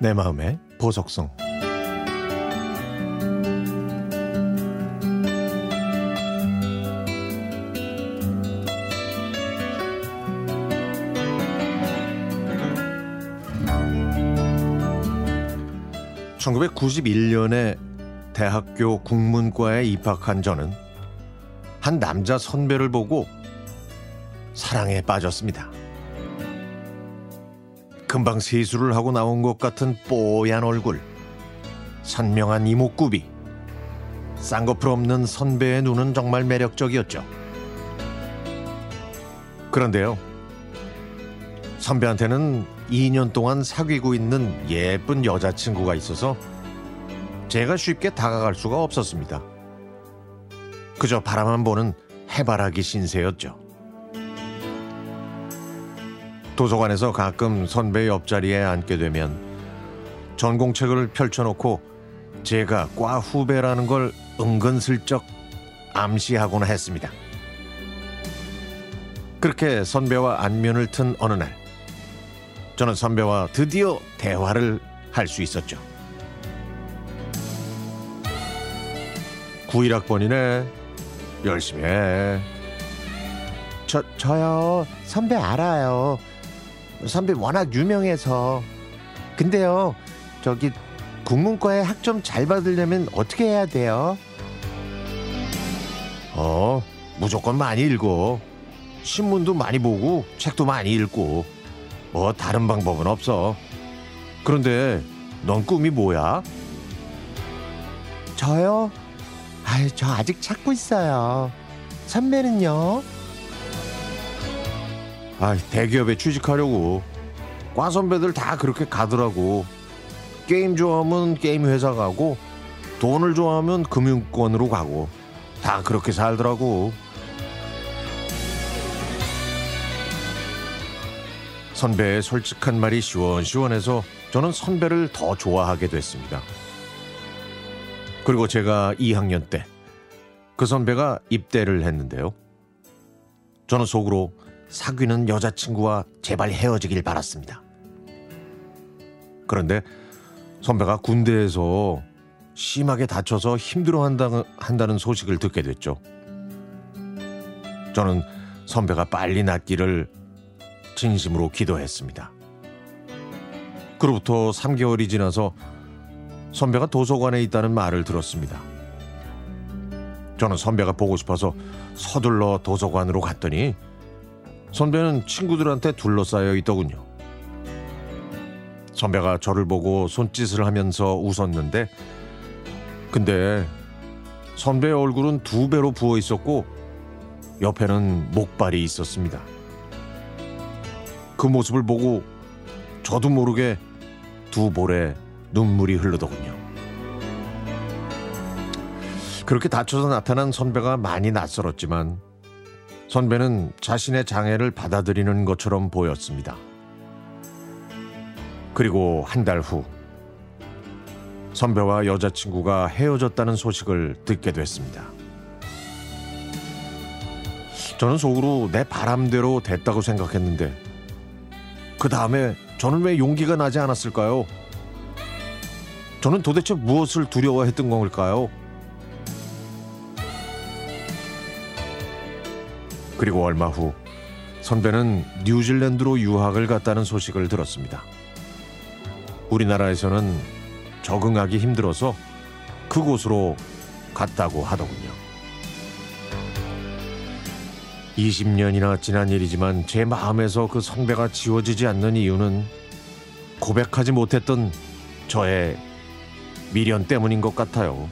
내 마음의 보석성 (1991년에) 대학교 국문과에 입학한 저는 한 남자 선배를 보고 사랑에 빠졌습니다. 금방 세수를 하고 나온 것 같은 뽀얀 얼굴, 선명한 이목구비, 쌍꺼풀 없는 선배의 눈은 정말 매력적이었죠. 그런데요, 선배한테는 2년 동안 사귀고 있는 예쁜 여자친구가 있어서 제가 쉽게 다가갈 수가 없었습니다. 그저 바라만 보는 해바라기 신세였죠. 도서관에서 가끔 선배 옆자리에 앉게 되면 전공책을 펼쳐놓고 제가 과 후배라는 걸 은근슬쩍 암시하곤 했습니다. 그렇게 선배와 안면을 튼 어느 날, 저는 선배와 드디어 대화를 할 수 있었죠. 91학번이네. 열심히 해. 저, 저요. 선배 알아요. 선배 워낙 유명해서. 근데요, 저기 국문과에 학점 잘 받으려면 어떻게 해야 돼요? 어, 무조건 많이 읽어. 신문도 많이 보고 책도 많이 읽고. 뭐 다른 방법은 없어. 그런데 넌 꿈이 뭐야? 저요? 아유, 저 아직 찾고 있어요. 선배는요? 아, 대기업에 취직하려고. 과 선배들 다 그렇게 가더라고. 게임 좋아하면 게임 회사 가고, 돈을 좋아하면 금융권으로 가고, 다 그렇게 살더라고. 선배의 솔직한 말이 시원시원해서 저는 선배를 더 좋아하게 됐습니다. 그리고 제가 2학년 때 그 선배가 입대를 했는데요. 저는 속으로 사귀는 여자친구와 제발 헤어지길 바랐습니다. 그런데 선배가 군대에서 심하게 다쳐서 힘들어 한다는 소식을 듣게 됐죠. 저는 선배가 빨리 낫기를 진심으로 기도했습니다. 그로부터 3개월이 지나서 선배가 도서관에 있다는 말을 들었습니다. 저는 선배가 보고 싶어서 서둘러 도서관으로 갔더니 선배는 친구들한테 둘러싸여 있더군요. 선배가 저를 보고 손짓을 하면서 웃었는데 근데 선배의 얼굴은 두 배로 부어 있었고 옆에는 목발이 있었습니다. 그 모습을 보고 저도 모르게 두 볼에 눈물이 흐르더군요. 그렇게 다쳐서 나타난 선배가 많이 낯설었지만 선배는 자신의 장애를 받아들이는 것처럼 보였습니다. 그리고 한 달 후, 선배와 여자친구가 헤어졌다는 소식을 듣게 됐습니다. 저는 속으로 내 바람대로 됐다고 생각했는데, 그 다음에 저는 왜 용기가 나지 않았을까요? 저는 도대체 무엇을 두려워했던 걸까요? 그리고 얼마 후 선배는 뉴질랜드로 유학을 갔다는 소식을 들었습니다. 우리나라에서는 적응하기 힘들어서 그곳으로 갔다고 하더군요. 20년이나 지난 일이지만 제 마음에서 그 선배가 지워지지 않는 이유는 고백하지 못했던 저의 미련 때문인 것 같아요.